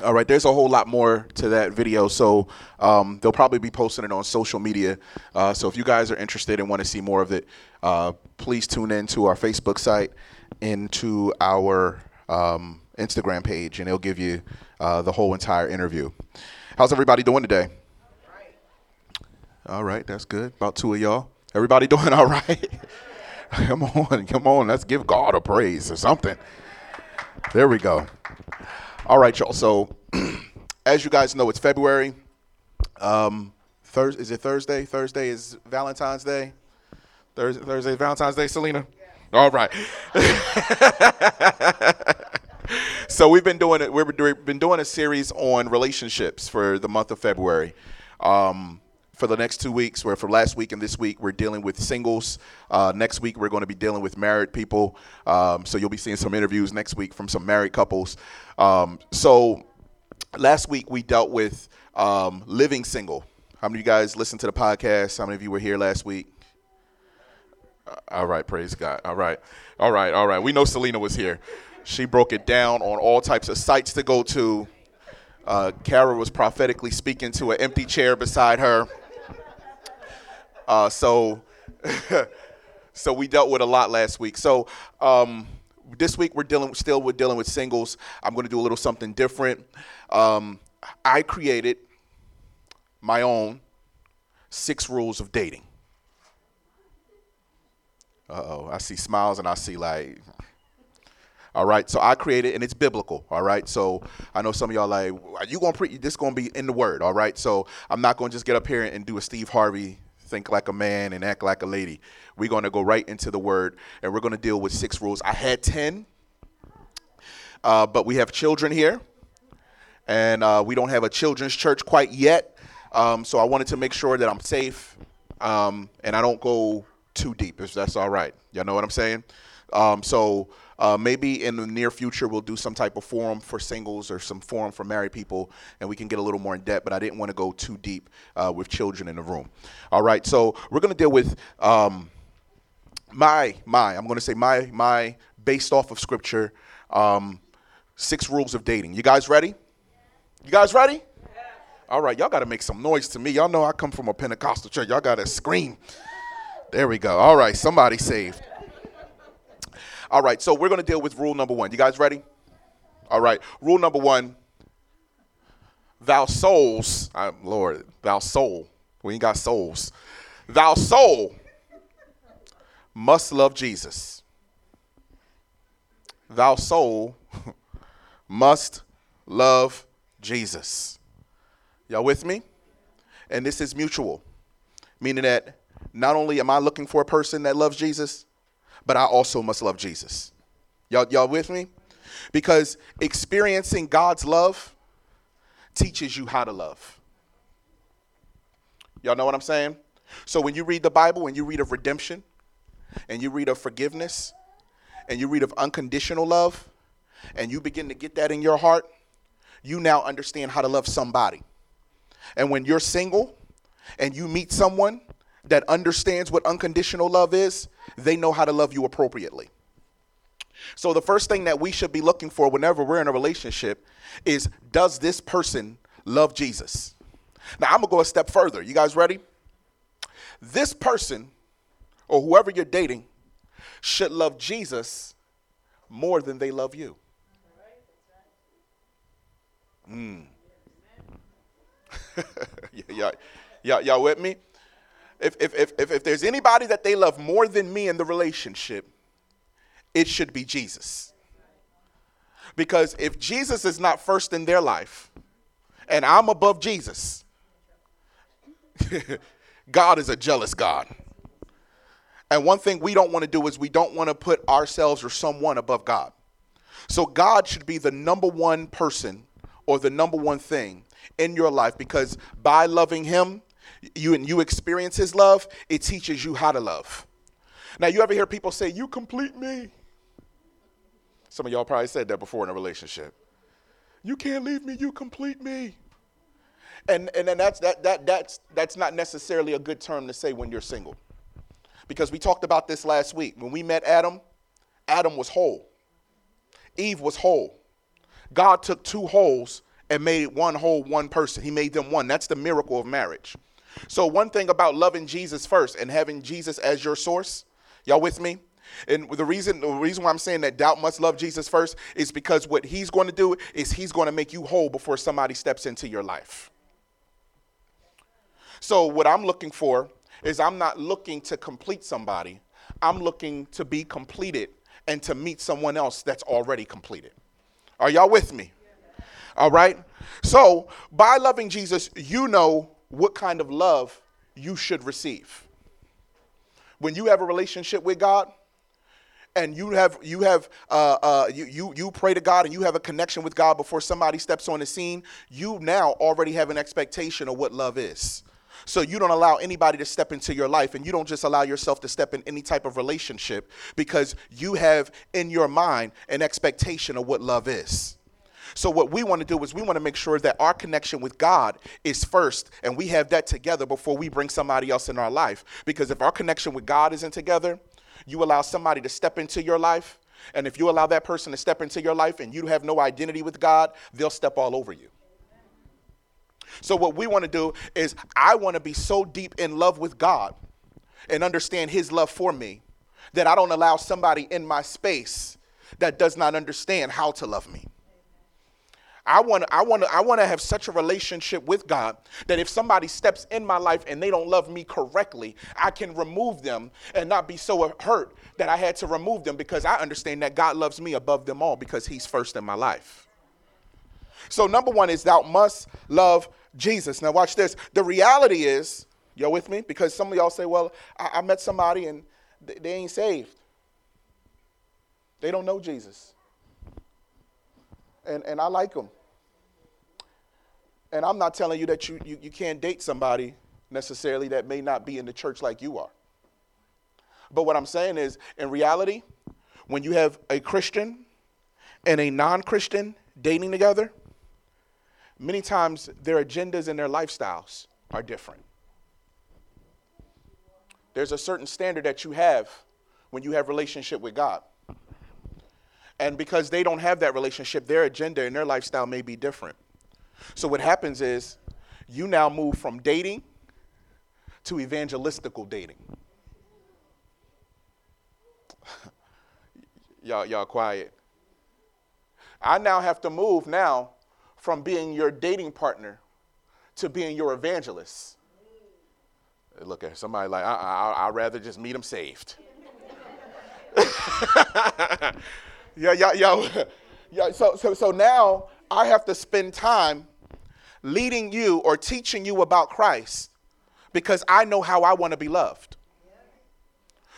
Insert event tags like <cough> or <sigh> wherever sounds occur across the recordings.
All right, there's a whole lot more to that video, so um, they'll probably be posting it on social media. Uh, so if you guys are interested and want to see more of it, uh, please tune in to our Facebook site, into our um, Instagram page, and it'll give you uh, the whole entire interview. How's everybody doing today? All right, that's good. About two of y'all. Everybody <laughs> doing all right? <laughs> come on, come on. Let's give God a praise or something. There we go. All right, y'all. So, <clears throat> as you guys know, it's February. Um, Thursday is it Thursday? Thursday is Valentine's Day. Thursday, Thursday is Valentine's Day, Selena. Yeah. All right. <laughs> so we've been doing it. We've been doing a series on relationships for the month of February. Um, for the next two weeks, where for last week and this week, we're dealing with singles. Uh, next week, we're going to be dealing with married people. Um, so you'll be seeing some interviews next week from some married couples. Um, so last week, we dealt with um, living single. How many of you guys listened to the podcast? How many of you were here last week? Uh, all right, praise God. All right, all right, all right. We know Selena was here. She broke it down on all types of sites to go to. Uh, Kara was prophetically speaking to an empty chair beside her. Uh, so, <laughs> so we dealt with a lot last week. So um, this week we're dealing still with dealing with singles. I'm going to do a little something different. Um, I created my own six rules of dating. Uh oh, I see smiles and I see like. All right, so I created, and it's biblical. All right, so I know some of y'all like, are you gonna pre? This gonna be in the Word. All right, so I'm not gonna just get up here and do a Steve Harvey think like a man and act like a lady. We're going to go right into the word and we're going to deal with six rules. I had 10, uh, but we have children here and uh, we don't have a children's church quite yet. Um, so I wanted to make sure that I'm safe um, and I don't go too deep, if that's all right. Y'all know what I'm saying? Um, so uh, maybe in the near future, we'll do some type of forum for singles or some forum for married people, and we can get a little more in depth. But I didn't want to go too deep uh, with children in the room. All right, so we're going to deal with um, my my. I'm going to say my my based off of scripture. Um, six rules of dating. You guys ready? You guys ready? All right, y'all got to make some noise to me. Y'all know I come from a Pentecostal church. Y'all got to scream. There we go. All right, somebody saved. All right, so we're going to deal with rule number one. You guys ready? All right, rule number one thou souls, Lord, thou soul, we ain't got souls, thou soul must love Jesus. Thou soul <laughs> must love Jesus. Y'all with me? And this is mutual, meaning that not only am I looking for a person that loves Jesus, but I also must love Jesus. Y'all, y'all with me? Because experiencing God's love teaches you how to love. Y'all know what I'm saying? So when you read the Bible, when you read of redemption, and you read of forgiveness, and you read of unconditional love, and you begin to get that in your heart, you now understand how to love somebody. And when you're single and you meet someone that understands what unconditional love is, they know how to love you appropriately. So, the first thing that we should be looking for whenever we're in a relationship is does this person love Jesus? Now, I'm gonna go a step further. You guys ready? This person or whoever you're dating should love Jesus more than they love you. Mm. <laughs> yeah, yeah, y'all with me? If, if, if, if, there's anybody that they love more than me in the relationship, it should be Jesus. Because if Jesus is not first in their life and I'm above Jesus, <laughs> God is a jealous God. And one thing we don't want to do is we don't want to put ourselves or someone above God. So God should be the number one person or the number one thing in your life because by loving Him, you and you experience his love, it teaches you how to love. Now, you ever hear people say, You complete me? Some of y'all probably said that before in a relationship. You can't leave me, you complete me. And and then that's that that that's that's not necessarily a good term to say when you're single. Because we talked about this last week. When we met Adam, Adam was whole. Eve was whole. God took two holes and made one whole one person. He made them one. That's the miracle of marriage. So, one thing about loving Jesus first and having Jesus as your source, y'all with me? And the reason the reason why I'm saying that doubt must love Jesus first is because what he's going to do is he's going to make you whole before somebody steps into your life. So what I'm looking for is I'm not looking to complete somebody. I'm looking to be completed and to meet someone else that's already completed. Are y'all with me? All right? So, by loving Jesus, you know what kind of love you should receive. When you have a relationship with God, and you have you have uh, uh, you, you you pray to God and you have a connection with God before somebody steps on the scene, you now already have an expectation of what love is. So you don't allow anybody to step into your life and you don't just allow yourself to step in any type of relationship because you have in your mind an expectation of what love is. So what we want to do is we want to make sure that our connection with God is first and we have that together before we bring somebody else in our life. Because if our connection with God isn't together, you allow somebody to step into your life, and if you allow that person to step into your life and you have no identity with God, they'll step all over you. So, what we want to do is, I want to be so deep in love with God and understand His love for me that I don't allow somebody in my space that does not understand how to love me. I want to I want I want to have such a relationship with God that if somebody steps in my life and they don't love me correctly, I can remove them and not be so hurt that I had to remove them because I understand that God loves me above them all because he's first in my life. So number 1 is thou must love Jesus. Now watch this. The reality is, y'all with me? Because some of y'all say, "Well, I, I met somebody and they, they ain't saved. They don't know Jesus." And, and I like them. And I'm not telling you that you, you, you can't date somebody necessarily that may not be in the church like you are. But what I'm saying is, in reality, when you have a Christian and a non Christian dating together, many times their agendas and their lifestyles are different. There's a certain standard that you have when you have relationship with God. And because they don't have that relationship, their agenda and their lifestyle may be different. So what happens is you now move from dating to evangelistical dating. <laughs> y'all, y'all quiet. I now have to move now from being your dating partner to being your evangelist. Look at somebody like, uh-uh, I, would rather just meet them saved. <laughs> yeah, yeah, yeah, yeah. So, so, so now I have to spend time leading you or teaching you about Christ because I know how I want to be loved.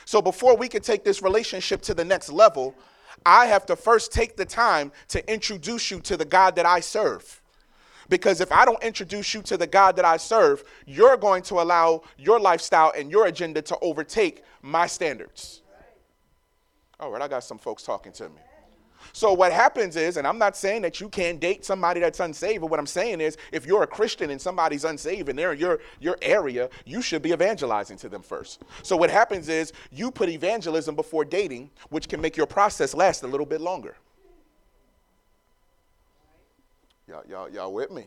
So before we can take this relationship to the next level, I have to first take the time to introduce you to the God that I serve. Because if I don't introduce you to the God that I serve, you're going to allow your lifestyle and your agenda to overtake my standards. All right, I got some folks talking to me. So what happens is, and I'm not saying that you can't date somebody that's unsaved, but what I'm saying is if you're a Christian and somebody's unsaved and they're in your, your area, you should be evangelizing to them first. So what happens is you put evangelism before dating, which can make your process last a little bit longer. Y'all, y'all, y'all with me?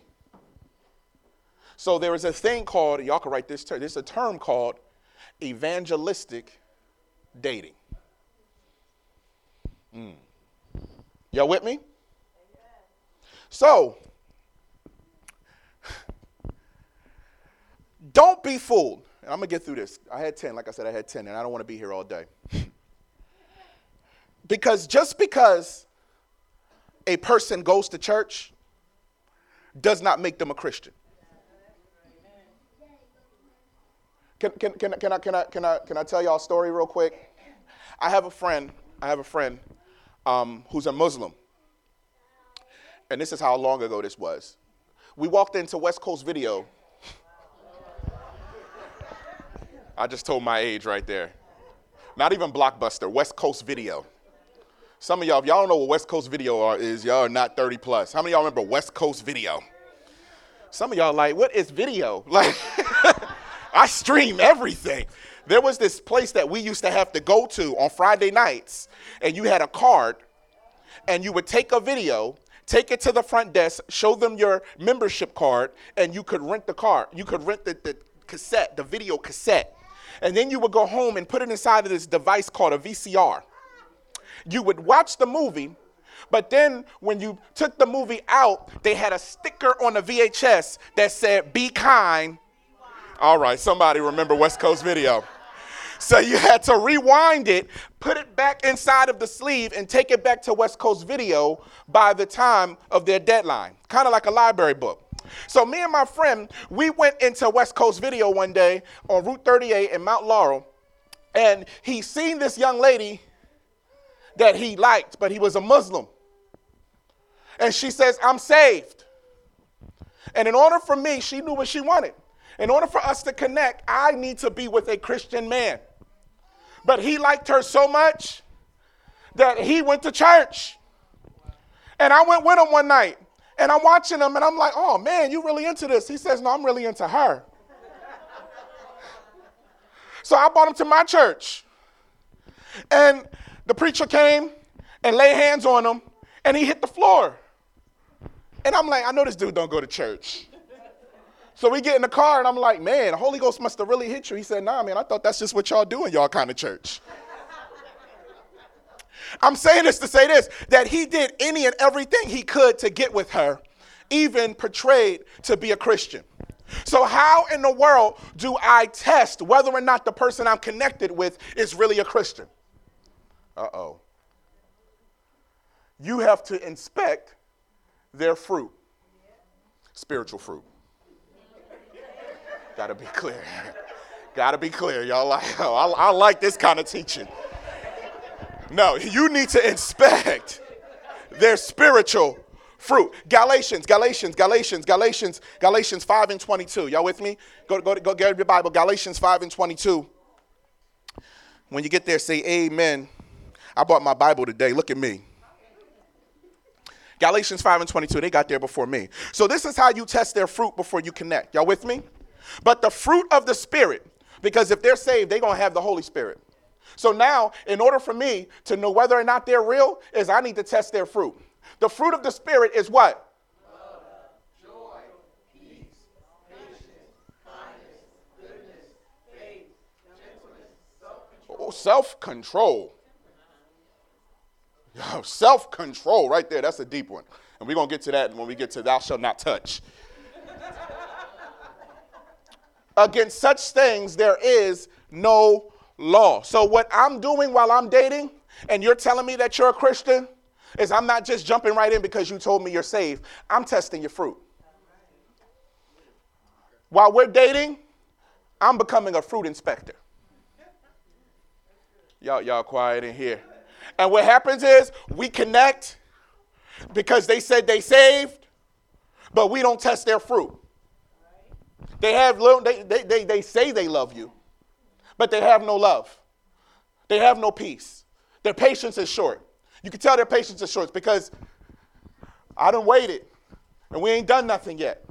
So there is a thing called, y'all can write this term, there's a term called evangelistic dating. Mm. Y'all with me? So, don't be fooled. I'm going to get through this. I had 10, like I said, I had 10, and I don't want to be here all day. because just because a person goes to church does not make them a Christian. Can, can, can, can, I, can, I, can, I, can I tell y'all a story real quick? I have a friend, I have a friend um, who's a Muslim. And this is how long ago this was. We walked into West Coast Video. I just told my age right there. Not even Blockbuster, West Coast Video. Some of y'all, if y'all don't know what West Coast Video are, is, y'all are not 30 plus. How many y'all remember West Coast Video? Some of y'all like, what is video? <laughs> Like, <laughs> I stream everything. There was this place that we used to have to go to on Friday nights, and you had a card, and you would take a video, take it to the front desk, show them your membership card, and you could rent the car. You could rent the, the cassette, the video cassette. And then you would go home and put it inside of this device called a VCR. You would watch the movie, but then when you took the movie out, they had a sticker on the VHS that said, Be kind. All right, somebody remember West Coast Video. So you had to rewind it, put it back inside of the sleeve, and take it back to West Coast Video by the time of their deadline. Kind of like a library book. So me and my friend, we went into West Coast Video one day on Route 38 in Mount Laurel, and he seen this young lady that he liked, but he was a Muslim. And she says, I'm saved. And in order for me, she knew what she wanted. In order for us to connect, I need to be with a Christian man. But he liked her so much that he went to church. And I went with him one night. And I'm watching him and I'm like, oh man, you really into this? He says, no, I'm really into her. so I brought him to my church. And the preacher came and laid hands on him and he hit the floor. And I'm like, I know this dude don't go to church. So we get in the car and I'm like, man, the Holy Ghost must have really hit you. He said, nah, man, I thought that's just what y'all do in y'all kind of church. I'm saying this to say this that he did any and everything he could to get with her, even portrayed to be a Christian. So, how in the world do I test whether or not the person I'm connected with is really a Christian? Uh oh. You have to inspect their fruit, spiritual fruit. Gotta be clear. <laughs> Gotta be clear, y'all. Like, <laughs> I, I like this kind of teaching. No, you need to inspect their spiritual fruit. Galatians, Galatians, Galatians, Galatians, Galatians 5 and 22. Y'all with me? Go, go, go get your Bible. Galatians 5 and 22. When you get there, say amen. I bought my Bible today. Look at me. Galatians 5 and 22, they got there before me. So this is how you test their fruit before you connect. Y'all with me? But the fruit of the Spirit, because if they're saved, they're going to have the Holy Spirit. So now, in order for me to know whether or not they're real, is I need to test their fruit. The fruit of the Spirit is what? Love, joy, peace, patience, kindness, goodness, faith, gentleness, self-control. Oh, self-control. self-control right there. That's a deep one. And we're going to get to that when we get to thou shalt not touch. Against such things there is no law. So, what I'm doing while I'm dating, and you're telling me that you're a Christian, is I'm not just jumping right in because you told me you're saved. I'm testing your fruit. While we're dating, I'm becoming a fruit inspector. Y'all, y'all quiet in here. And what happens is we connect because they said they saved, but we don't test their fruit. They have they, they, they, they say they love you, but they have no love. They have no peace. Their patience is short. You can tell their patience is short because I done waited and we ain't done nothing yet.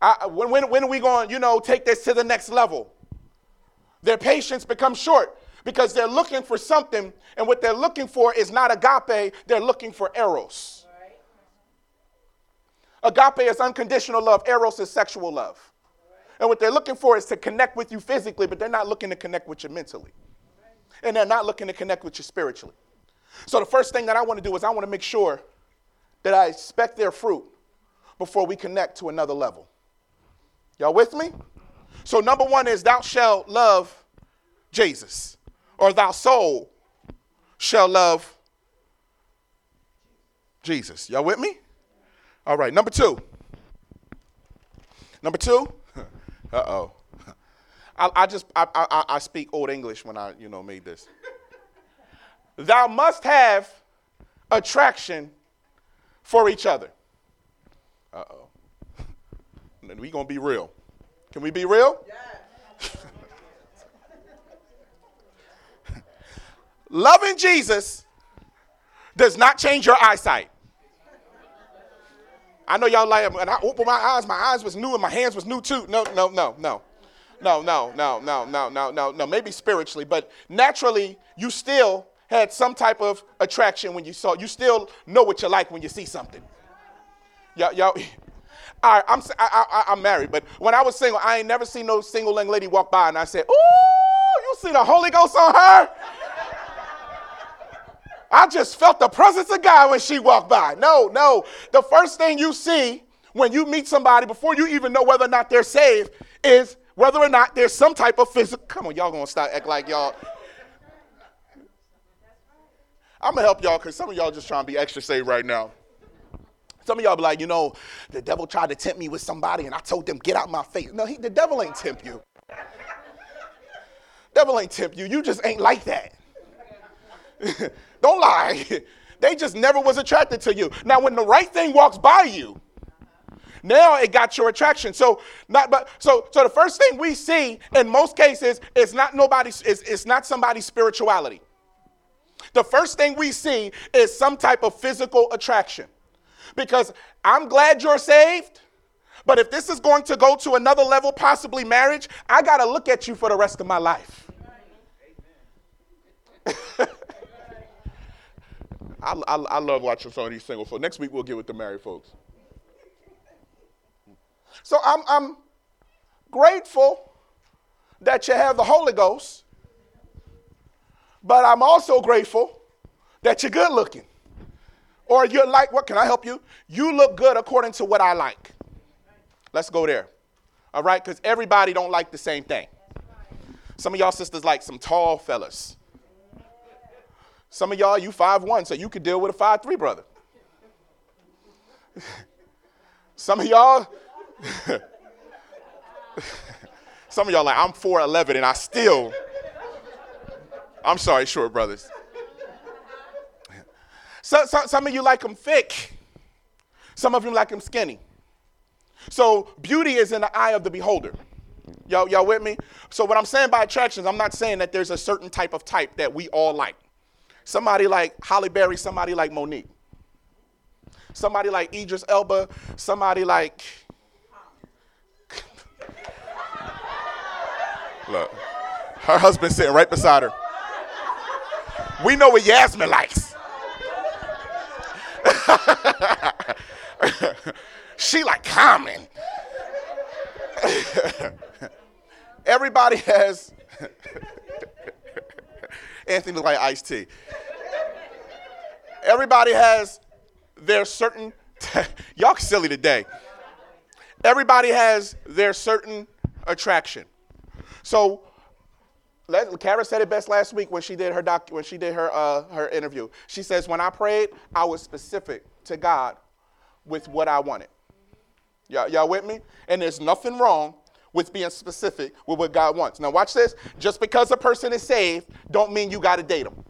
I, when, when, when are we going you know, take this to the next level? Their patience becomes short because they're looking for something, and what they're looking for is not agape, they're looking for eros. Agape is unconditional love, eros is sexual love. And what they're looking for is to connect with you physically, but they're not looking to connect with you mentally. And they're not looking to connect with you spiritually. So the first thing that I want to do is I want to make sure that I expect their fruit before we connect to another level. Y'all with me? So number one is thou shalt love Jesus, or thou soul shall love Jesus. Y'all with me? All right, number two. Number two, <laughs> uh oh. <laughs> I, I, just I, I, I speak old English when I you know made this. <laughs> Thou must have attraction for each other. Uh oh. Then We gonna be real. Can we be real? Yeah. Loving Jesus does not change your eyesight. I know y'all like, and I opened my eyes, my eyes was new and my hands was new too. No, no, no, no. No, no, no, no, no, no, no, no. Maybe spiritually, but naturally, you still had some type of attraction when you saw. You still know what you like when you see something. Y'all, y'all. All right, I'm, I, I, I'm married, but when I was single, I ain't never seen no single young lady walk by and I said, Ooh, you see the Holy Ghost on her? I just felt the presence of God when she walked by. No, no. The first thing you see when you meet somebody before you even know whether or not they're saved is whether or not there's some type of physical. Come on, y'all gonna stop act like y'all. I'm gonna help y'all because some of y'all just trying to be extra saved right now. Some of y'all be like, you know, the devil tried to tempt me with somebody and I told them, get out my face. No, he, the devil ain't tempt you. devil ain't tempt you. You just ain't like that. <laughs> Don't lie. <laughs> they just never was attracted to you. Now, when the right thing walks by you, now it got your attraction. So not but so so the first thing we see in most cases is not nobody's is it's not somebody's spirituality. The first thing we see is some type of physical attraction. Because I'm glad you're saved, but if this is going to go to another level, possibly marriage, I got to look at you for the rest of my life. <laughs> I, I, I, love watching some of these single folks. Next week we'll get with the married folks. So I'm, I'm grateful that you have the Holy Ghost, but I'm also grateful that you're good looking. Or you're like, what can I help you? You look good according to what I like. Let's go there. All right, because everybody don't like the same thing. Some of y'all sisters like some tall fellas. Some of y'all, you five one, so you could deal with a five three brother. <laughs> Some of y'all, <laughs> some of y'all like, I'm 4'11 and I still, I'm sorry, short brothers. So, so, some of you like them thick. Some of you like them skinny. So beauty is in the eye of the beholder. Y'all, y'all with me? So what I'm saying by attractions, I'm not saying that there's a certain type of type that we all like. Somebody like Halle Berry, somebody like Monique. Somebody like Idris Elba, somebody like. <laughs> Look, her husband sitting right beside her. We know what Yasmin likes. <laughs> she like Common. <laughs> Everybody has Anthony looks like Ice-T. Everybody has their certain, <laughs> y'all silly today. Everybody has their certain attraction. So, let, Kara said it best last week when she did her doc, when she did her uh, her interview. She says, "When I prayed, I was specific to God with what I wanted." Y'all, y'all with me? And there's nothing wrong with being specific with what God wants. Now, watch this. Just because a person is saved, don't mean you got to date them.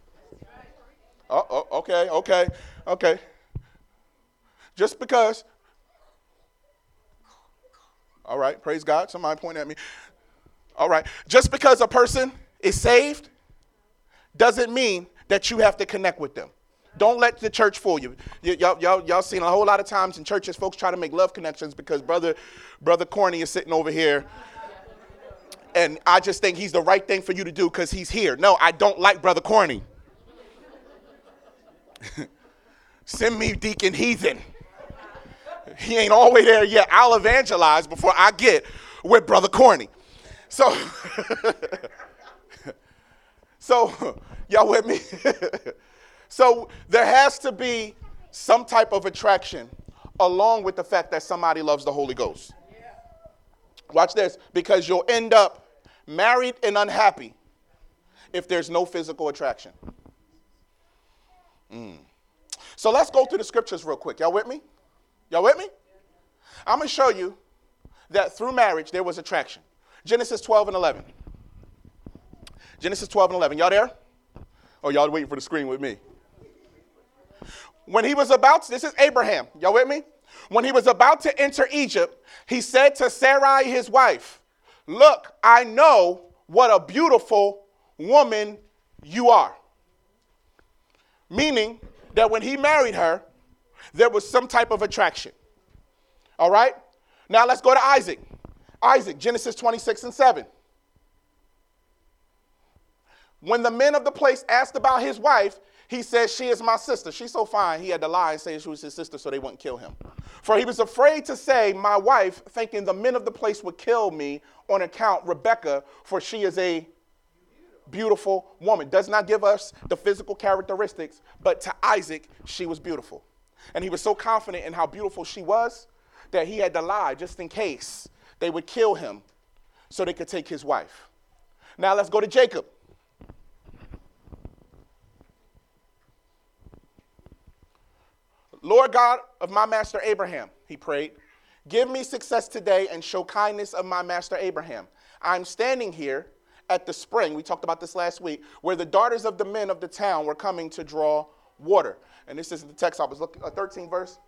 Oh, oh, okay, okay, okay. Just because. All right, praise God. Somebody point at me. All right. Just because a person is saved doesn't mean that you have to connect with them. Don't let the church fool you. y- y'all, y'all, y'all seen a whole lot of times in churches, folks try to make love connections because brother, brother Corny is sitting over here, and I just think he's the right thing for you to do because he's here. No, I don't like brother Corny. <laughs> Send me Deacon Heathen. He ain't all the way there yet. I'll evangelize before I get with brother Corny. So, <laughs> so <laughs> y'all with me? So there has to be some type of attraction along with the fact that somebody loves the Holy Ghost. Watch this, because you'll end up married and unhappy if there's no physical attraction. Mm. So let's go through the scriptures real quick. Y'all with me? Y'all with me? I'm going to show you that through marriage there was attraction. Genesis 12 and 11. Genesis 12 and 11. Y'all there? Oh, y'all waiting for the screen with me when he was about to, this is Abraham, y'all with me? When he was about to enter Egypt, he said to Sarai, his wife, Look, I know what a beautiful woman you are. Meaning that when he married her, there was some type of attraction. All right? Now let's go to Isaac. Isaac, Genesis 26 and 7. When the men of the place asked about his wife, he said, She is my sister. She's so fine. He had to lie and say she was his sister so they wouldn't kill him. For he was afraid to say, My wife, thinking the men of the place would kill me on account Rebecca, for she is a beautiful woman. Does not give us the physical characteristics, but to Isaac, she was beautiful. And he was so confident in how beautiful she was that he had to lie just in case they would kill him so they could take his wife. Now let's go to Jacob. Lord God of my master Abraham, he prayed, give me success today and show kindness of my master Abraham. I'm standing here at the spring, we talked about this last week, where the daughters of the men of the town were coming to draw water. And this is the text I was looking, a 13 verse.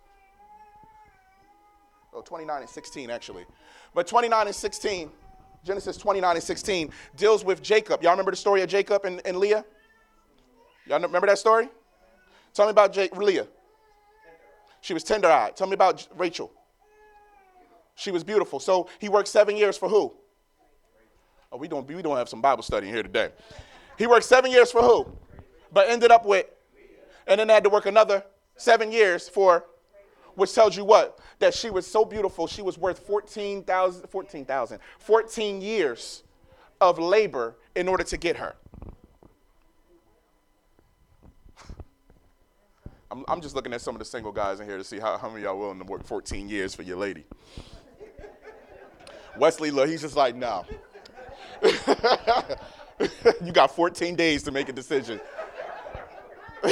Oh, 29 and 16, actually. But 29 and 16, Genesis 29 and 16, deals with Jacob. Y'all remember the story of Jacob and, and Leah? Y'all remember that story? Tell me about J- Leah. She was tender eyed. Tell me about Rachel. She was beautiful. So he worked seven years for who? Oh, we don't, we don't have some Bible study here today. He worked seven years for who? But ended up with, and then had to work another seven years for, which tells you what? That she was so beautiful, she was worth 14,000, 14,000, 14 years of labor in order to get her. I'm, I'm just looking at some of the single guys in here to see how, how many y'all willing to work 14 years for your lady. Wesley, look, he's just like, no. <laughs> you got 14 days to make a decision. <laughs>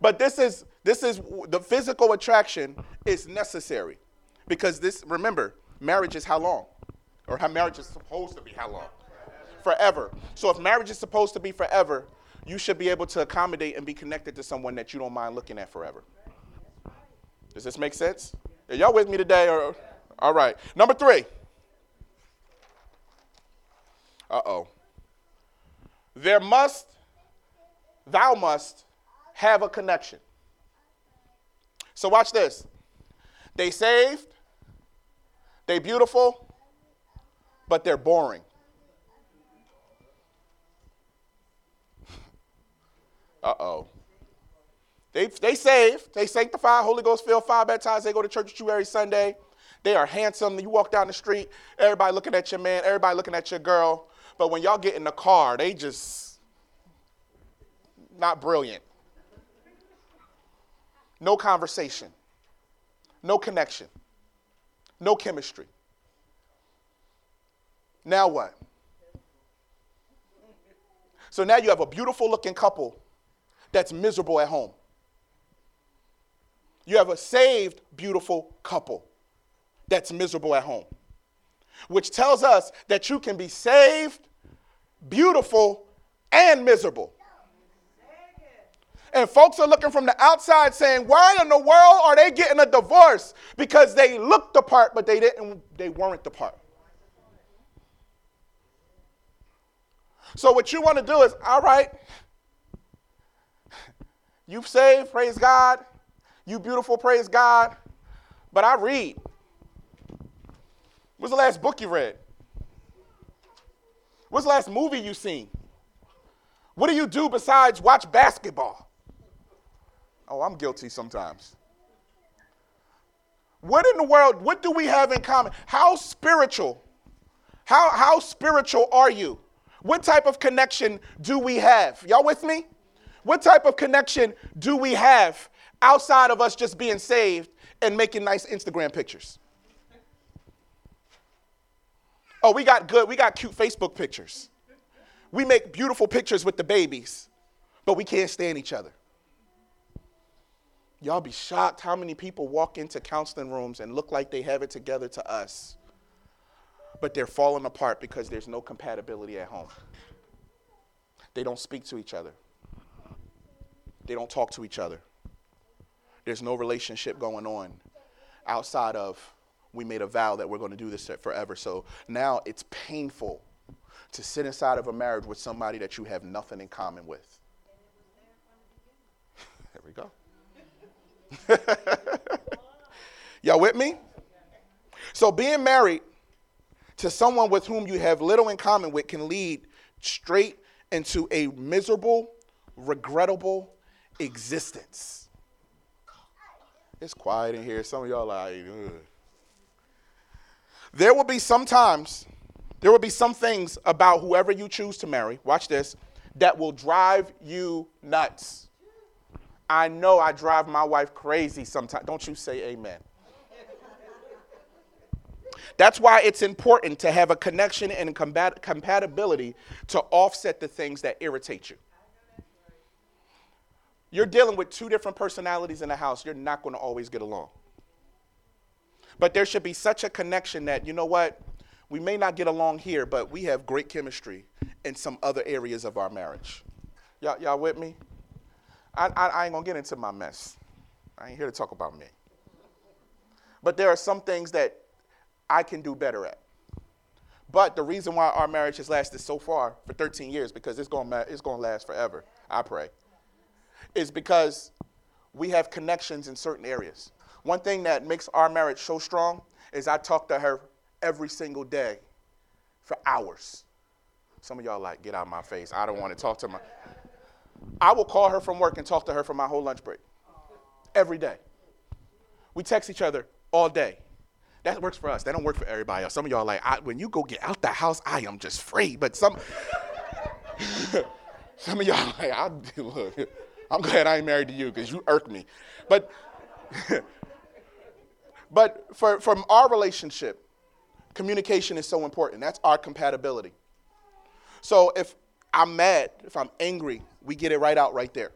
but this is this is the physical attraction is necessary because this remember marriage is how long or how marriage is supposed to be how long forever so if marriage is supposed to be forever you should be able to accommodate and be connected to someone that you don't mind looking at forever. Does this make sense? Are y'all with me today? Or all right. Number three. Uh oh. There must, thou must have a connection. So watch this. They saved, they beautiful, but they're boring. Uh oh. They, they saved, they sanctified, Holy Ghost filled, fire baptized, they go to church with you every Sunday. They are handsome. You walk down the street, everybody looking at your man, everybody looking at your girl. But when y'all get in the car, they just not brilliant. No conversation, no connection, no chemistry. Now what? So now you have a beautiful looking couple that's miserable at home. You have a saved, beautiful couple that's miserable at home, which tells us that you can be saved, beautiful, and miserable. And folks are looking from the outside saying, why in the world are they getting a divorce? Because they looked the part, but they didn't, they weren't the part. So what you want to do is, all right, you saved, praise God. You beautiful, praise God. But I read. What's the last book you read? What's the last movie you seen? What do you do besides watch basketball? Oh, I'm guilty sometimes. What in the world, what do we have in common? How spiritual? How, how spiritual are you? What type of connection do we have? Y'all with me? What type of connection do we have outside of us just being saved and making nice Instagram pictures? Oh, we got good, we got cute Facebook pictures. We make beautiful pictures with the babies, but we can't stand each other. Y'all be shocked how many people walk into counseling rooms and look like they have it together to us, but they're falling apart because there's no compatibility at home. They don't speak to each other. They don't talk to each other. There's no relationship going on outside of we made a vow that we're going to do this forever. So now it's painful to sit inside of a marriage with somebody that you have nothing in common with. <laughs> there we go. <laughs> Y'all with me? So being married to someone with whom you have little in common with can lead straight into a miserable, regrettable existence. It's quiet in here. Some of y'all like, Ugh. there will be some times, there will be some things about whoever you choose to marry. Watch this, that will drive you nuts. I know I drive my wife crazy sometimes. Don't you say amen. That's why it's important to have a connection and compatibility to offset the things that irritate you. You're dealing with two different personalities in the house, you're not going to always get along. But there should be such a connection that, you know what, we may not get along here, but we have great chemistry in some other areas of our marriage. Y'all, y'all with me? I, I, I ain't going to get into my mess. I ain't here to talk about me. But there are some things that I can do better at. But the reason why our marriage has lasted so far for 13 years, because it's going it's going to last forever, I pray, is because we have connections in certain areas. One thing that makes our marriage so strong is I talk to her every single day for hours. Some of y'all like, get out of my face. I don't want to talk to my. I will call her from work and talk to her for my whole lunch break. Every day. We text each other all day. That works for us. That don't work for everybody else. Some of y'all like, when you go get out the house, I am just free. But some, <laughs> some of y'all like, I, <laughs> look, I'm glad I ain't married to you because you irk me. But, <laughs> but for, from our relationship, communication is so important. That's our compatibility. So if I'm mad, if I'm angry, we get it right out right there.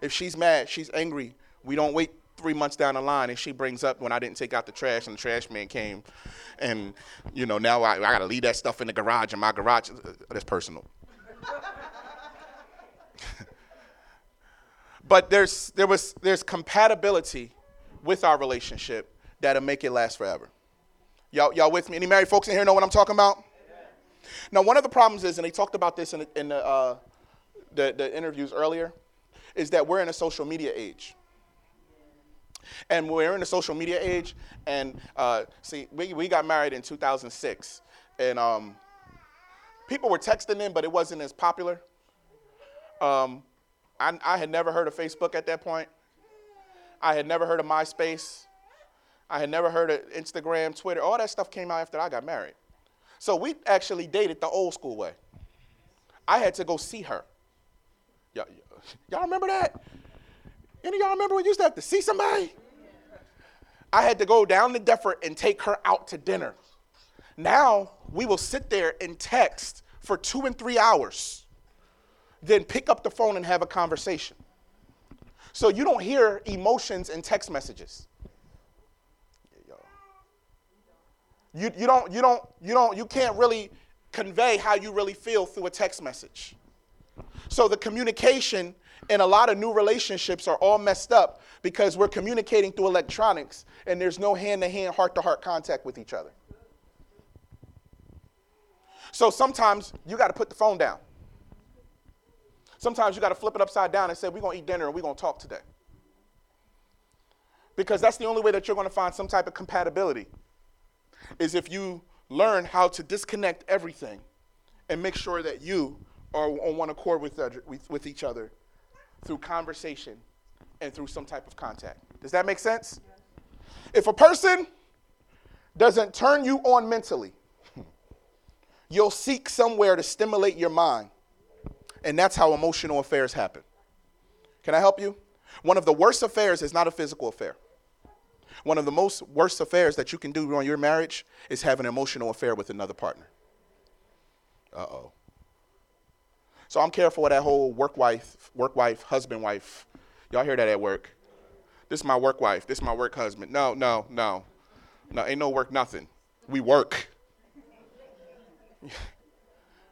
If she's mad, she's angry, we don't wait three months down the line and she brings up when I didn't take out the trash and the trash man came and you know now I, I gotta leave that stuff in the garage in my garage that's personal <laughs> but there's there was there's compatibility with our relationship that'll make it last forever y'all y'all with me any married folks in here know what I'm talking about now one of the problems is and they talked about this in, in the, uh, the, the interviews earlier is that we're in a social media age and we're in a social media age. And uh, see, we, we got married in 2006. And um, people were texting in, but it wasn't as popular. Um, I, I had never heard of Facebook at that point. I had never heard of MySpace. I had never heard of Instagram, Twitter. All that stuff came out after I got married. So we actually dated the old school way. I had to go see her. Y'all, y'all remember that? Any of y'all remember when you used to have to see somebody? I had to go down to Deptford and take her out to dinner. Now we will sit there and text for two and three hours, then pick up the phone and have a conversation. So you don't hear emotions in text messages. You, you don't you don't you don't you can't really convey how you really feel through a text message. So the communication and a lot of new relationships are all messed up because we're communicating through electronics and there's no hand to hand, heart to heart contact with each other. So sometimes you got to put the phone down. Sometimes you got to flip it upside down and say, We're going to eat dinner and we're going to talk today. Because that's the only way that you're going to find some type of compatibility, is if you learn how to disconnect everything and make sure that you are on one accord with, with, with each other through conversation and through some type of contact. Does that make sense? If a person doesn't turn you on mentally, <laughs> you'll seek somewhere to stimulate your mind. And that's how emotional affairs happen. Can I help you? One of the worst affairs is not a physical affair. One of the most worst affairs that you can do on your marriage is have an emotional affair with another partner. Uh oh. So I'm careful with that whole work wife, work wife, husband wife. Y'all hear that at work? This is my work wife. This is my work husband. No, no, no. No, ain't no work nothing. We work. <laughs>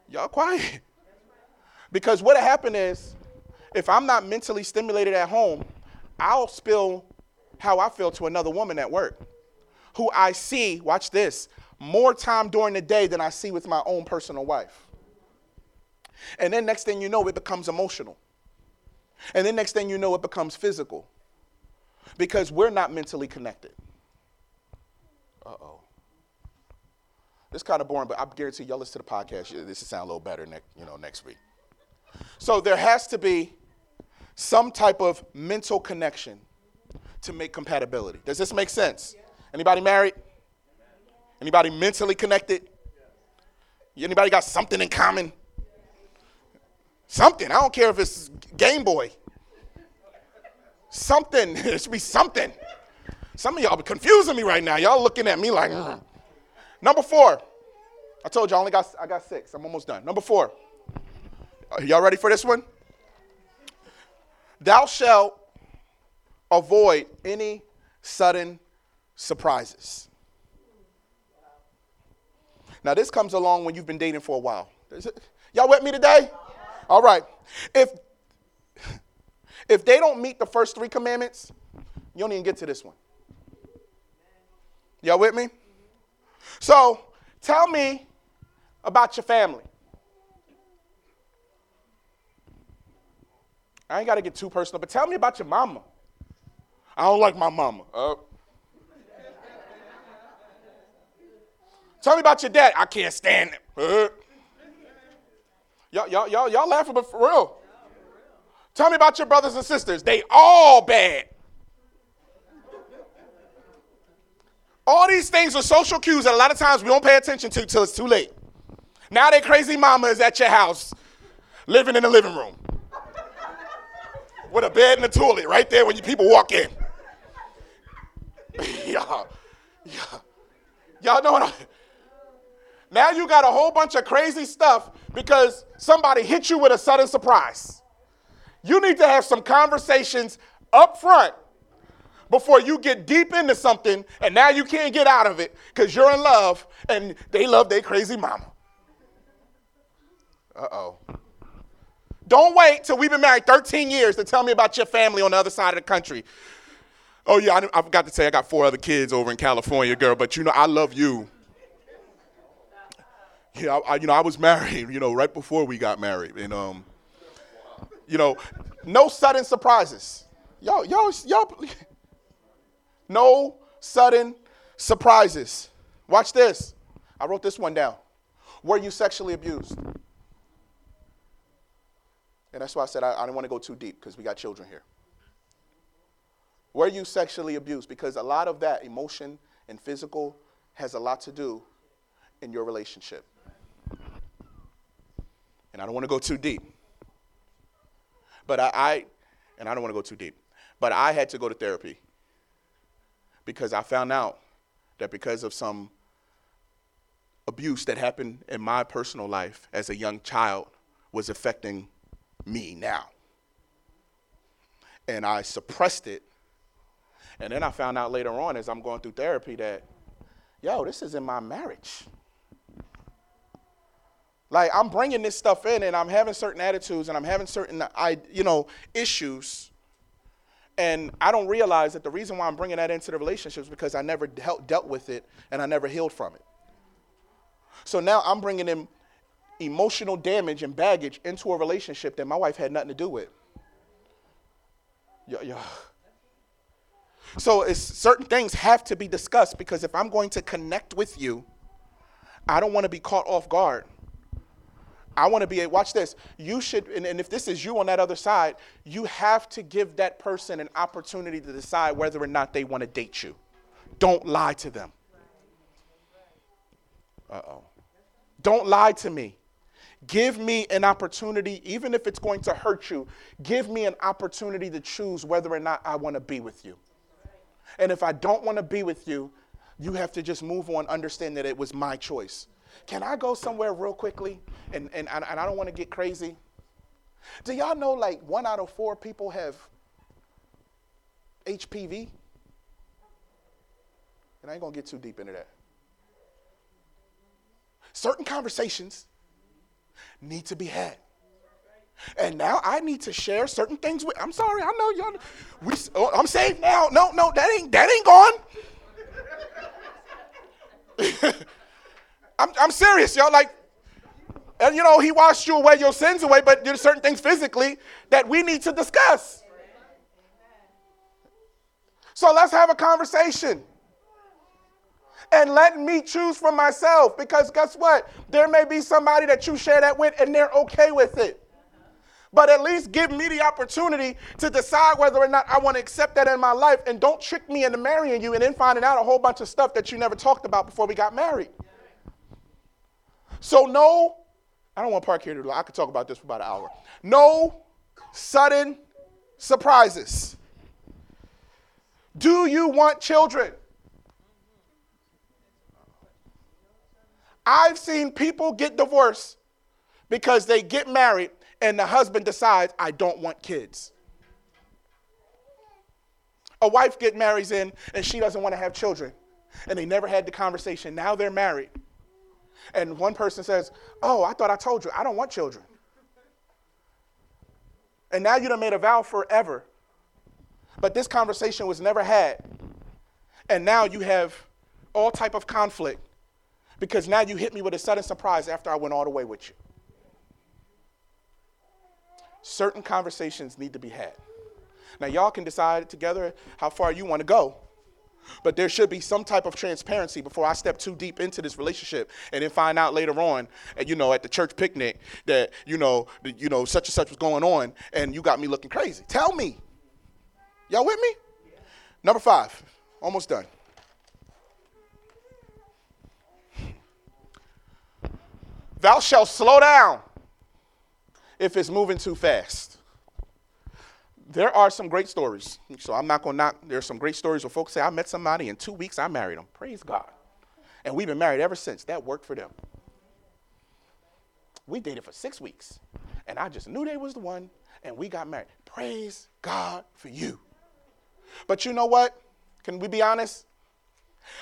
Y'all quiet. Because what happened is, if I'm not mentally stimulated at home, I'll spill how I feel to another woman at work who I see, watch this, more time during the day than I see with my own personal wife. And then next thing you know, it becomes emotional. And then next thing you know, it becomes physical. Because we're not mentally connected. Uh oh. It's kind of boring, but I guarantee y'all listen to the podcast. This will sound a little better next, you know, next week. So there has to be some type of mental connection to make compatibility. Does this make sense? Anybody married? Anybody mentally connected? Anybody got something in common? Something. I don't care if it's Game Boy. Something. <laughs> It should be something. Some of y'all be confusing me right now. Y'all looking at me like, mm. number four. I told you I only got I got six. I'm almost done. Number four. Are y'all ready for this one? Thou shalt avoid any sudden surprises. Now, this comes along when you've been dating for a while. Y'all with me today? All right. If if they don't meet the first three commandments, you don't even get to this one. Y'all with me? So, tell me about your family. I ain't got to get too personal, but tell me about your mama. I don't like my mama. Uh, tell me about your dad. I can't stand him. Uh, y'all, y'all, y'all, y'all laughing, but for real. Tell me about your brothers and sisters. They all bad. All these things are social cues that a lot of times we don't pay attention to till it's too late. Now that crazy mama is at your house, living in the living room with a bed and a toilet right there when you people walk in. <laughs> y'all, y'all, y'all know what I Now you got a whole bunch of crazy stuff because somebody hit you with a sudden surprise. You need to have some conversations up front before you get deep into something and now you can't get out of it because you're in love and they love their crazy mama. Uh oh. Don't wait till we've been married 13 years to tell me about your family on the other side of the country. Oh, yeah, I, I forgot to say I got four other kids over in California, girl, but you know, I love you. Yeah, I, I, you know, I was married, you know, right before we got married. And, um, you know, no sudden surprises. Y'all, y'all, y'all, <laughs> no sudden surprises. Watch this. I wrote this one down. Were you sexually abused? And that's why I said I, I didn't want to go too deep because we got children here. Were you sexually abused? Because a lot of that emotion and physical has a lot to do in your relationship. And I don't want to go too deep. But I, I and I don't want to go too deep, but I had to go to therapy because I found out that because of some abuse that happened in my personal life as a young child was affecting me now. And I suppressed it. And then I found out later on as I'm going through therapy that, yo, this is in my marriage. Like I'm bringing this stuff in and I'm having certain attitudes and I'm having certain I you know issues and I don't realize that the reason why I'm bringing that into the relationship is because I never dealt, dealt with it and I never healed from it. So now I'm bringing in emotional damage and baggage into a relationship that my wife had nothing to do with. Yeah, yeah. So it's, certain things have to be discussed because if I'm going to connect with you, I don't want to be caught off guard. I want to be, a watch this. You should, and, and, if this is you on that other side, you have to give that person an opportunity to decide whether or not they want to date you. Don't lie to them. Uh oh. Don't lie to me. Give me an opportunity, even if it's going to hurt you, give me an opportunity to choose whether or not I want to be with you. And if I don't want to be with you, you have to just move on, understand that it was my choice. Can I go somewhere real quickly? And, and, and I don't want to get crazy. Do y'all know like one out of four people have HPV? And I ain't going to get too deep into that. Certain conversations need to be had. And now I need to share certain things with. I'm sorry, I know y'all. We, oh, I'm saved now. No, no, that ain't that ain't gone. <laughs> I'm, I'm serious, y'all. Like, and you know, he washed you away, your sins away, but there's certain things physically that we need to discuss. So let's have a conversation. And letting me choose for myself. Because guess what? There may be somebody that you share that with and they're okay with it. But at least give me the opportunity to decide whether or not I want to accept that in my life. And don't trick me into marrying you and then finding out a whole bunch of stuff that you never talked about before we got married. So, no, I don't want to park here. To lie, I could talk about this for about an hour. No sudden surprises. Do you want children? I've seen people get divorced because they get married and the husband decides, I don't want kids. A wife get marries in and she doesn't want to have children. And they never had the conversation. Now they're married. And one person says, Oh, I thought I told you, I don't want children. And now you done made a vow forever. But this conversation was never had. And now you have all type of conflict because now you hit me with a sudden surprise after I went all the way with you. Certain conversations need to be had. Now, y'all can decide together how far you want to go. But there should be some type of transparency before I step too deep into this relationship and then find out later on, you know, at the church picnic that, you know, you know, such and such was going on and you got me looking crazy. Tell me. Y'all with me? Number five, almost done. Thou shalt slow down if it's moving too fast. There are some great stories. So I'm not going to knock. There's some great stories where folks say, I met somebody in two weeks, I married them. Praise God. And we've been married ever since. That worked for them. We dated for six weeks. And I just knew they was the one, and we got married. Praise God for you. But you know what? Can we be honest?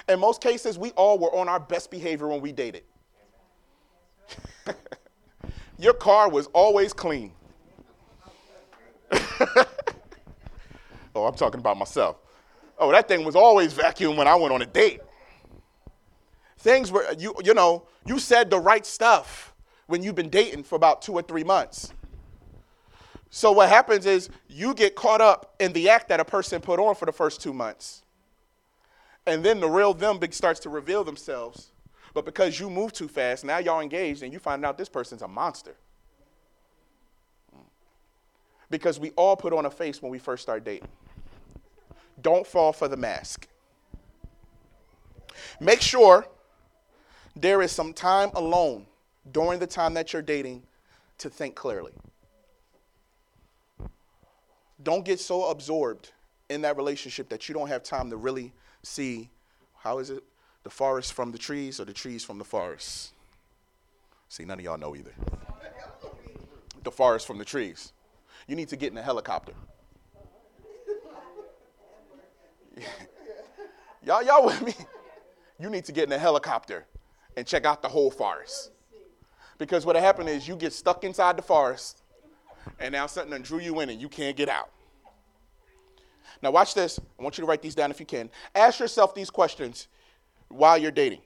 In most cases, we all were on our best behavior when we dated. <laughs> Your car was always clean. <laughs> oh, I'm talking about myself. Oh, that thing was always vacuumed when I went on a date. Things were, you, you know, you said the right stuff when you've been dating for about two or three months. So what happens is you get caught up in the act that a person put on for the first two months. And then the real them starts to reveal themselves. But because you move too fast, now y'all engaged and you find out this person's a monster. Mm. Because we all put on a face when we first start dating. Don't fall for the mask. Make sure there is some time alone during the time that you're dating to think clearly. Don't get so absorbed in that relationship that you don't have time to really see how is it the forest from the trees or the trees from the forest? See, none of y'all know either. The forest from the trees. You need to get in a helicopter. <laughs> y'all, y'all with me? You need to get in a helicopter and check out the whole forest. Because what happened is you get stuck inside the forest, and now something drew you in and you can't get out. Now, watch this. I want you to write these down if you can. Ask yourself these questions while you're dating.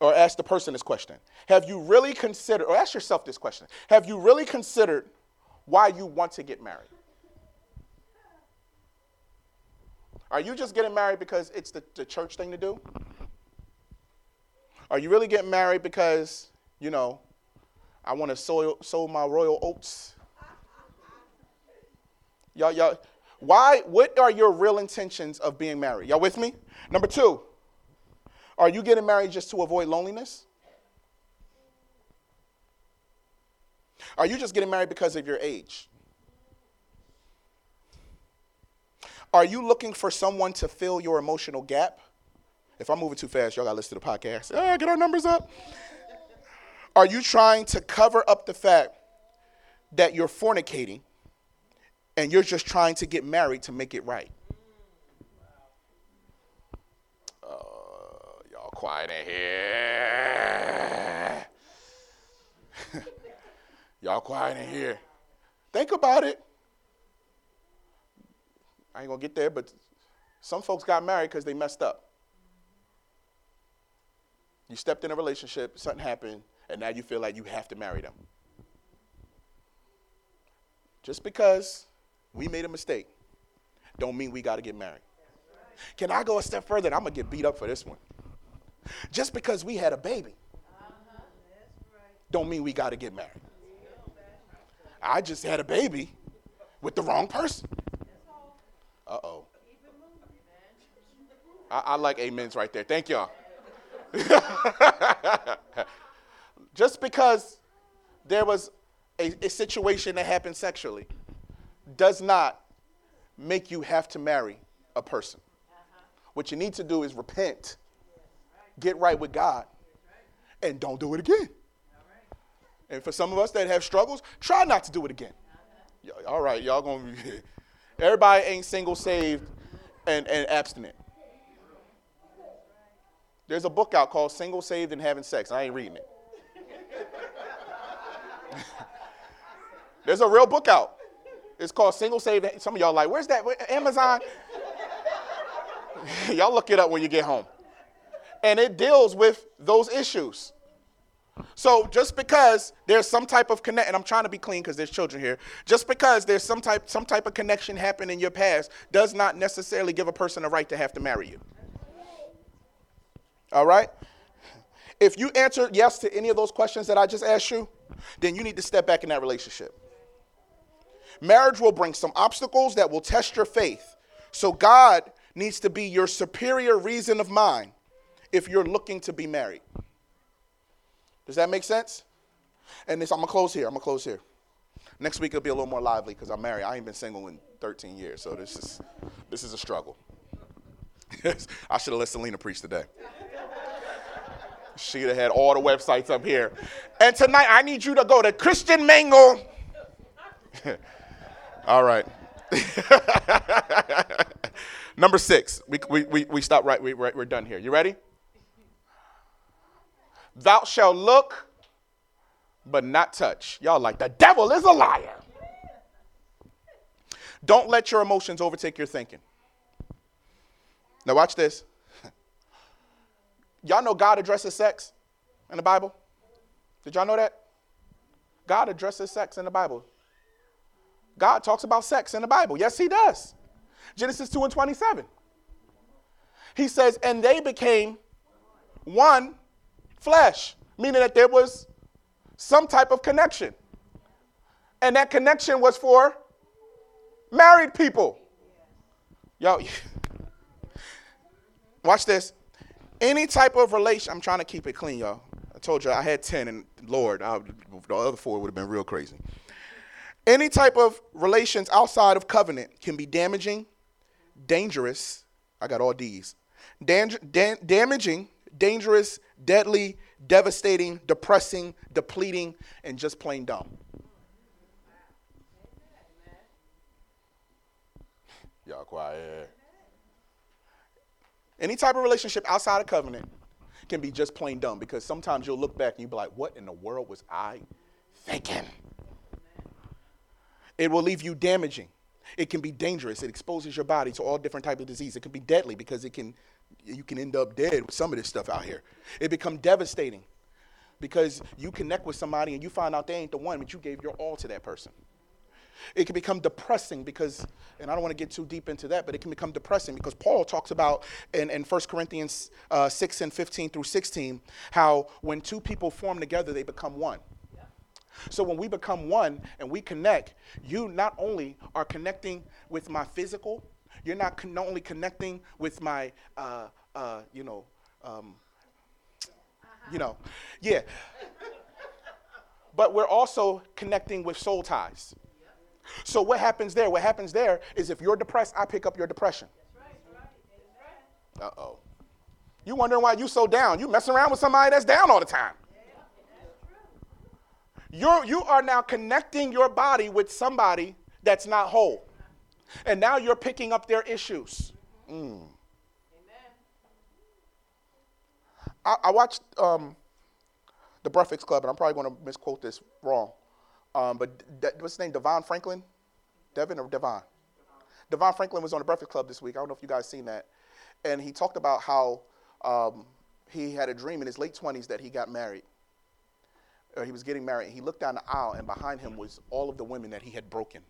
Or ask the person this question Have you really considered, or ask yourself this question Have you really considered why you want to get married? Are you just getting married because it's the, the church thing to do? Are you really getting married because, you know, I want to sow, sow my royal oats? Y'all, y'all, why, what are your real intentions of being married? Y'all with me? Number two, are you getting married just to avoid loneliness? Are you just getting married because of your age? Are you looking for someone to fill your emotional gap? If I'm moving too fast, y'all got to listen to the podcast. Ah, get our numbers up. Are you trying to cover up the fact that you're fornicating and you're just trying to get married to make it right? Uh, y'all quiet in here. <laughs> Y'all quiet in here. Think about it. I ain't gonna get there, but some folks got married because they messed up. You stepped in a relationship, something happened, and now you feel like you have to marry them. Just because we made a mistake, don't mean we got to get married. Can I go a step further? And I'm going to get beat up for this one. Just because we had a baby don't mean we got to get married. I just had a baby with the wrong person. Uh oh. I, I like amens right there. Thank y'all. <laughs> just because there was a, a situation that happened sexually does not make you have to marry a person. What you need to do is repent, get right with God, and don't do it again. And for some of us that have struggles, try not to do it again. All right, y'all gonna be. <laughs> Everybody ain't single, saved, and, and abstinent. There's a book out called Single, Saved, and Having Sex. I ain't reading it. <laughs> There's a real book out. It's called Single Save. Some of y'all like, where's that? Amazon? <laughs> y'all look it up when you get home. And it deals with those issues. So just because there's some type of connect, and I'm trying to be clean because there's children here. Just because there's some type some type of connection happened in your past does not necessarily give a person a right to have to marry you. All right. If you answer yes to any of those questions that I just asked you, then you need to step back in that relationship. Marriage will bring some obstacles that will test your faith. So God needs to be your superior reason of mind if you're looking to be married. Does that make sense? And this, I'm gonna close here. I'm gonna close here. Next week it'll be a little more lively because I'm married. I ain't been single in 13 years, so this is this is a struggle. <laughs> I should have let Selena preach today. She'd have had all the websites up here. And tonight I need you to go to Christian Mingle. <laughs> all right. <laughs> Number six. We, we, we, we stop right. We, we're done here. You ready? Thou shalt look, but not touch. Y'all like, the devil is a liar. Don't let your emotions overtake your thinking. Now, watch this. <laughs> Y'all know God addresses sex in the Bible? Did y'all know that? God addresses sex in the Bible. God talks about sex in the Bible. Yes, He does. Genesis 2 and 27. He says, and they became one flesh, meaning that there was some type of connection. And that connection was for married people. Yo, <laughs> watch this. Any type of relation, I'm trying to keep it clean, y'all. I told you I had 10, and Lord, I, the other four would have been real crazy. Any type of relations outside of covenant can be damaging, dangerous. I got all D's. Dan- dan- damaging, dangerous, deadly, devastating, depressing, depleting, and just plain dumb. Y'all quiet. Any type of relationship outside of covenant can be just plain dumb because sometimes you'll look back and you'll be like, what in the world was I thinking? It will leave you damaging. It can be dangerous. It exposes your body to all different types of disease. It can be deadly because it can you can end up dead with some of this stuff out here. It become devastating because you connect with somebody and you find out they ain't the one, but you gave your all to that person. It can become depressing because, and I don't want to get too deep into that, but it can become depressing because Paul talks about in, in 1 Corinthians uh, 6 and 15 through 16 how when two people form together, they become one. So when we become one and we connect, you not only are connecting with my physical, you're not, con- not only connecting with my, uh, uh, you know, um, you know, yeah. But we're also connecting with soul ties. So what happens there? What happens there is if you're depressed, I pick up your depression. Uh oh. You wondering why you so down? You messing around with somebody that's down all the time. You're, you are now connecting your body with somebody that's not whole. And now you're picking up their issues. Mm. I, I, watched um, the Breakfast Club, and I'm probably going to misquote this wrong. Um, but De- what's his name? Devon Franklin? Devin or Devon? Devon Franklin was on the Breakfast Club this week. I don't know if you guys seen that. And he talked about how um, he had a dream in his late 20s that he got married. Or he was getting married. And he looked down the aisle, and behind him was all of the women that he had broken.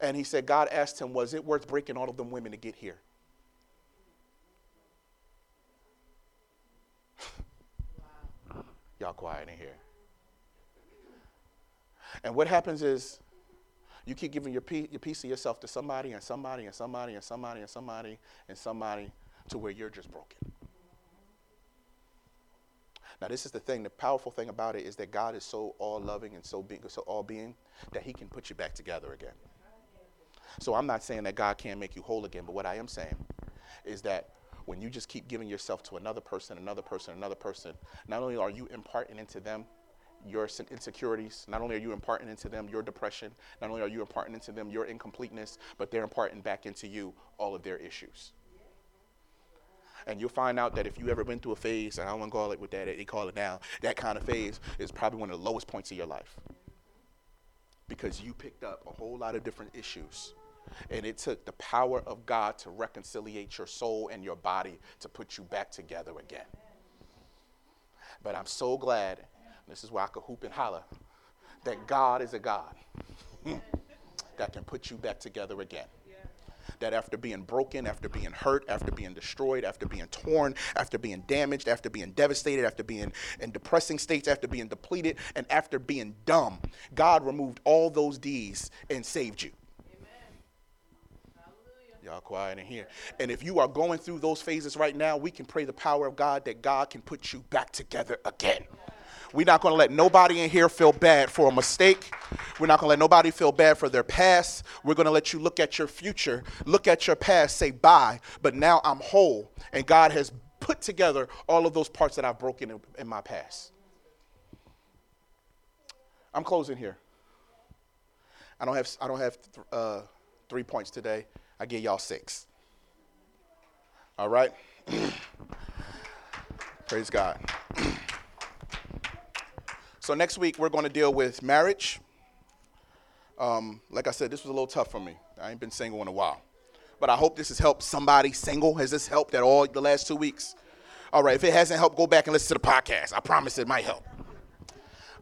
And he said, God asked him, Was it worth breaking all of them women to get here? <laughs> Y'all quiet in here. And what happens is you keep giving your piece, your piece of yourself to somebody and somebody and somebody and somebody and somebody and somebody to where you're just broken. Now, this is the thing. The powerful thing about it is that God is so all loving and so being, so all being that He can put you back together again. So I'm not saying that God can't make you whole again, but what I am saying is that when you just keep giving yourself to another person, another person, another person, not only are you imparting into them your insecurities, not only are you imparting into them your depression, not only are you imparting into them your incompleteness, but they're imparting back into you all of their issues. And you'll find out that if you ever been through a phase, and I don't want to call it with that, they call it now, that kind of phase is probably one of the lowest points of your life. Because you picked up a whole lot of different issues and it took the power of God to reconciliate your soul and your body to put you back together again. But I'm so glad, this is why I could hoop and holler, that God is a God <laughs> that can put you back together again. That after being broken, after being hurt, after being destroyed, after being torn, after being damaged, after being devastated, after being in depressing states, after being depleted, and after being dumb, God removed all those D's and saved you. Amen. Hallelujah. Y'all quiet in here. And if you are going through those phases right now, we can pray the power of God that God can put you back together again. We're not going to let nobody in here feel bad for a mistake. We're not going to let nobody feel bad for their past. We're going to let you look at your future, look at your past, say bye, but now I'm whole. And God has put together all of those parts that I've broken in, in my past. I'm closing here. I don't have, I don't have th- uh, three points today. I give y'all six. All right? <clears throat> Praise God. <clears throat> so, next week, we're going to deal with marriage. Um, like I said, this was a little tough for me. I ain't been single in a while. But I hope this has helped somebody single. Has this helped at all the last two weeks? All right, if it hasn't helped, go back and listen to the podcast. I promise it might help.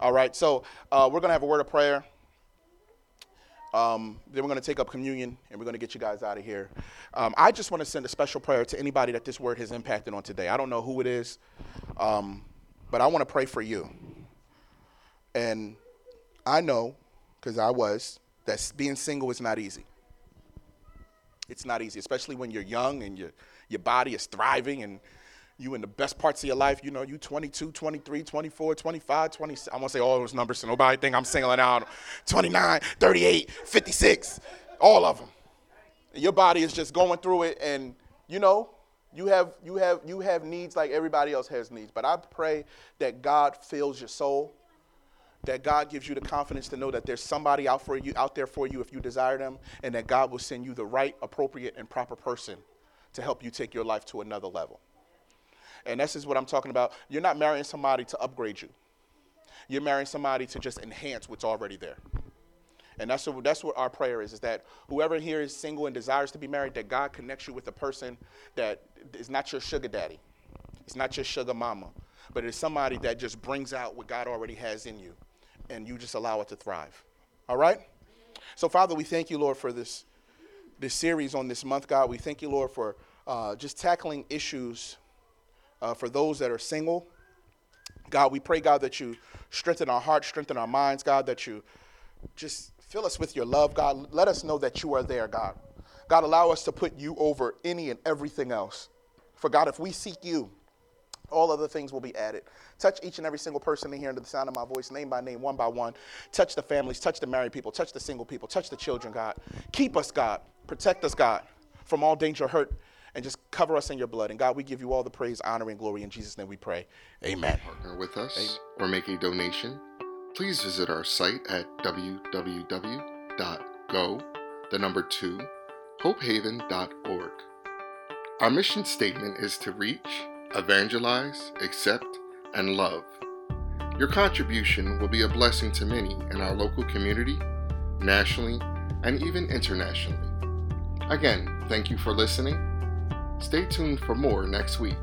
All right, so uh, we're going to have a word of prayer. Um, then we're going to take up communion and we're going to get you guys out of here. Um, I just want to send a special prayer to anybody that this word has impacted on today. I don't know who it is, um, but I want to pray for you. And I know, because I was, that being single is not easy. It's not easy, especially when you're young and your, your body is thriving and you in the best parts of your life, you know, you 22, 23, 24, 25, 26. I won't say all those numbers so nobody think I'm singling out 29, 38, 56, all of them. Your body is just going through it and you know, you have you have you have needs like everybody else has needs. But I pray that God fills your soul. That God gives you the confidence to know that there's somebody out for you out there for you if you desire them and that God will send you the right, appropriate and proper person to help you take your life to another level. And this is what I'm talking about. You're not marrying somebody to upgrade you. You're marrying somebody to just enhance what's already there. And that's what, that's what our prayer is, is that whoever here is single and desires to be married, that God connects you with a person that is not your sugar daddy. It's not your sugar mama, but it's somebody that just brings out what God already has in you, and you just allow it to thrive. All right? So, Father, we thank you, Lord, for this, this series on this month, God. We thank you, Lord, for uh, just tackling issues uh, for those that are single. God, we pray, God, that you strengthen our hearts, strengthen our minds, God, that you just fill us with your love, God. Let us know that you are there, God. God, allow us to put you over any and everything else. For God, if we seek you, all other things will be added. Touch each and every single person in here under the sound of my voice, name by name, one by one. Touch the families, touch the married people, touch the single people, touch the children, God. Keep us, God. Protect us, God, from all danger, hurt, and just cover us in your blood. And God, we give you all the praise, honor, and glory. In Jesus' name we pray. Amen. Partner with us Amen. or make a donation, please visit our site at www.go, the number two, hopehaven.org. Our mission statement is to reach, evangelize, accept, and love. Your contribution will be a blessing to many in our local community, nationally, and even internationally. Again, thank you for listening Stay tuned for more next week.